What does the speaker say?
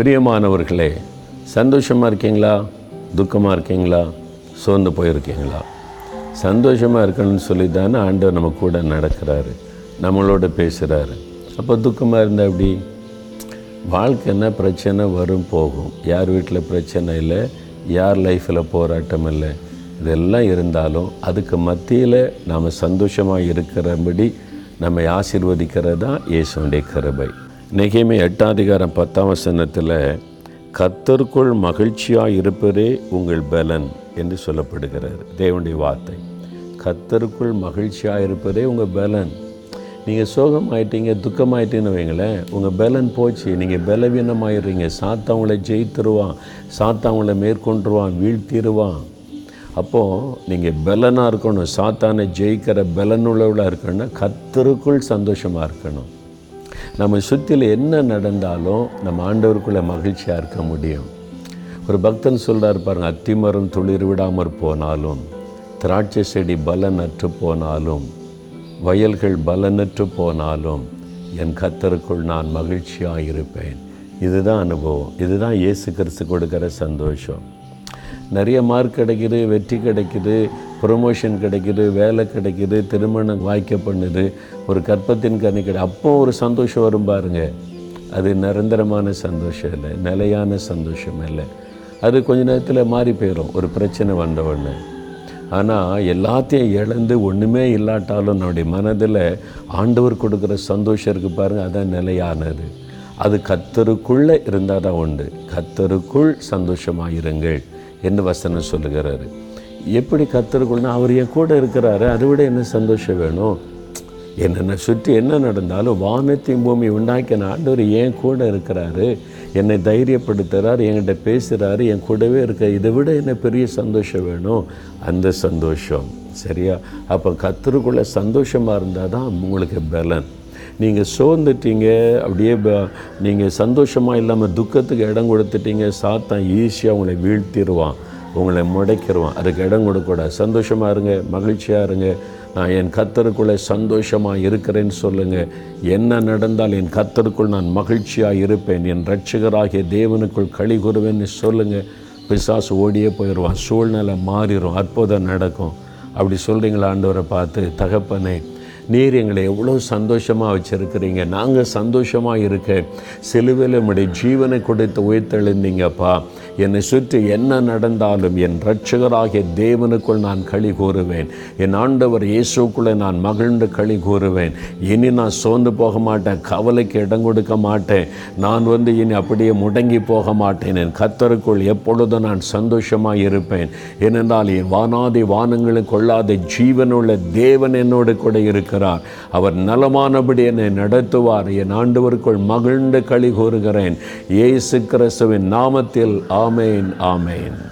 பிரியமானவர்களே சந்தோஷமாக இருக்கீங்களா? துக்கமாக இருக்கீங்களா? சோர்ந்து போயிருக்கீங்களா? சந்தோஷமாக இருக்கணும்னு சொல்லி தானே ஆண்டவர் நம்ம கூட நடக்கிறாரு நம்மளோட பேசுகிறாரு அப்போ துக்கமாக இருந்தால் எப்படி? வாழ்க்கைன்னா பிரச்சனை வரும் போகும். யார் வீட்டில் பிரச்சனை இல்லை யார் லைஃப்பில் போராட்டம் இல்லை இதெல்லாம் இருந்தாலும் அதுக்கு மத்தியில் நாம் சந்தோஷமாக இருக்கிறபடி நம்மை ஆசிர்வதிக்கிறது தான் இயேசுடைய கருபை. நெகைமை எட்டாம் அதிகாரம் பத்தாம் வசனத்தில் கத்தருக்குள் மகிழ்ச்சியாக இருப்பதே உங்கள் பலன் என்று சொல்லப்படுகிறார் தேவனுடைய வார்த்தை. கத்தருக்குள் மகிழ்ச்சியாக இருப்பதே உங்கள் பலன். நீங்கள் சோகமாயிட்டீங்க துக்கமாயிட்டீங்கன்னு வைங்களேன் உங்கள் பலன் போச்சு. நீங்கள் பலவீனமாயிடுறீங்க. சாத்தாவங்களை ஜெயித்துருவான். சாத்தாவங்களை மேற்கொண்டுருவான் வீழ்த்திடுவான் அப்போது நீங்கள் பலனாக இருக்கணும். சாத்தானை ஜெயிக்கிற பலனுள்ளவளாக இருக்கணும்னா கத்தருக்குள் சந்தோஷமாக இருக்கணும். நம்ம சுற்றியில் என்ன நடந்தாலும் நம்ம ஆண்டவருக்குள்ளே மகிழ்ச்சியாக இருக்க முடியும். ஒரு பக்தன் சொல்கிறார் பாருங்க அத்திமரம் துளிர் விடாமற் போனாலும் திராட்சை செடி பலனற்று போனாலும் வயல்கள் பலனற்று போனாலும் என் கத்தருக்குள் நான் மகிழ்ச்சியாக இருப்பேன். இதுதான் அனுபவம். இதுதான் இயேசு கிறிஸ்து கொடுக்குற சந்தோஷம். நிறைய மார்க் கிடைக்குது வெற்றி கிடைக்குது ப்ரொமோஷன் கிடைக்குது வேலை கிடைக்குது திருமணம் வாய்க்க பண்ணுது ஒரு கற்பத்தின் கண்ணி கிடை அப்போ ஒரு சந்தோஷம் வரும் பாருங்க. அது நிரந்தரமான சந்தோஷம் இல்லை நிலையான சந்தோஷம் இல்லை. அது கொஞ்ச நேரத்தில் மாறி போயிடும் ஒரு பிரச்சனை வந்த உடனே. ஆனால் எல்லாத்தையும் இழந்து ஒன்றுமே இல்லாட்டாலும் நம்முடைய மனதில் ஆண்டவர் கொடுக்குற சந்தோஷம் இருக்குது பாருங்கள் அதான் நிலையானது. அது கத்தருக்குள்ளே இருந்தால் தான் உண்டு. கத்தருக்குள் சந்தோஷமாக இருங்கள் என்று வசனம் சொல்லுகிறாரு? எப்படி கத்தருக்குள்னா அவர் என் கூட இருக்கிறாரு அதை விட என்ன சந்தோஷம் வேணும்? என்னென்ன சுற்றி என்ன நடந்தாலும் வானத்தையும் பூமி உண்டாக்கின ஆண்டவர் என் கூட இருக்கிறாரு. என்னை தைரியப்படுத்துகிறார் என்கிட்ட பேசுகிறாரு என் கூடவே இருக்க இதை விட என்ன பெரிய சந்தோஷம் வேணும்? அந்த சந்தோஷம். சரியா? அப்போ கத்தருக்குள்ளே சந்தோஷமாக இருந்தால் தான் உங்களுக்கு பலன். நீங்கள் சோர்ந்துட்டீங்க அப்படியே நீங்கள் சந்தோஷமாக இல்லாமல் துக்கத்துக்கு இடம் கொடுத்துட்டீங்க சாத்தான் ஈஸியாக உங்களை வீழ்த்திடுவான் உங்களை முடைக்கிடுவான் அதுக்கு இடம் கொடுக்கூடாது சந்தோஷமாக இருங்க மகிழ்ச்சியாக இருங்க. நான் என் கத்தருக்குள்ளே சந்தோஷமாக இருக்கிறேன்னு சொல்லுங்கள் என்ன நடந்தால் என் கத்தருக்குள் நான் மகிழ்ச்சியாக இருப்பேன். என் ரட்சகராகிய தேவனுக்குள் களி கூறுவேன்னு சொல்லுங்கள் பிசாசு ஓடியே போயிடுவான். சூழ்நிலை மாறிடும். அற்புதம் நடக்கும். அப்படி சொல்கிறீங்களா ஆண்டவரை பார்த்து? தகப்பனே நீர் எங்களை எவ்வளோ சந்தோஷமாக வச்சுருக்கிறீங்க. நாங்கள் சந்தோஷமாக இருக்க சிலுவையில் உடைய ஜீவனை கொடுத்து உயர்த்தெழுந்தீங்கப்பா. என்னை சுற்றி என்ன நடந்தாலும் என் ரட்சகராகிய தேவனுக்குள் நான் களி கூறுவேன். என் ஆண்டவர் இயேசுக்குள்ளே நான் மகிழ்ந்து களி கூறுவேன். இனி நான் சோர்ந்து போக மாட்டேன் கவலைக்கு இடம் கொடுக்க மாட்டேன். நான் வந்து இனி அப்படியே முடங்கி போக மாட்டேன். என் கத்தருக்குள் எப்பொழுதும் நான் சந்தோஷமாக இருப்பேன். ஏனென்றால் என் வானாதி வானங்களுக்கு கொள்ளாத ஜீவனுள்ள தேவன் என்னோடு கூட இருக்கிறார் அவர் நலமானபடி என்னை நடத்துவார். என் ஆண்டவருக்குள் மகிழ்ந்து களி கூறுகிறேன். இயேசு கிறிஸ்துவின் நாமத்தில். ஆமேன் ஆமேன்.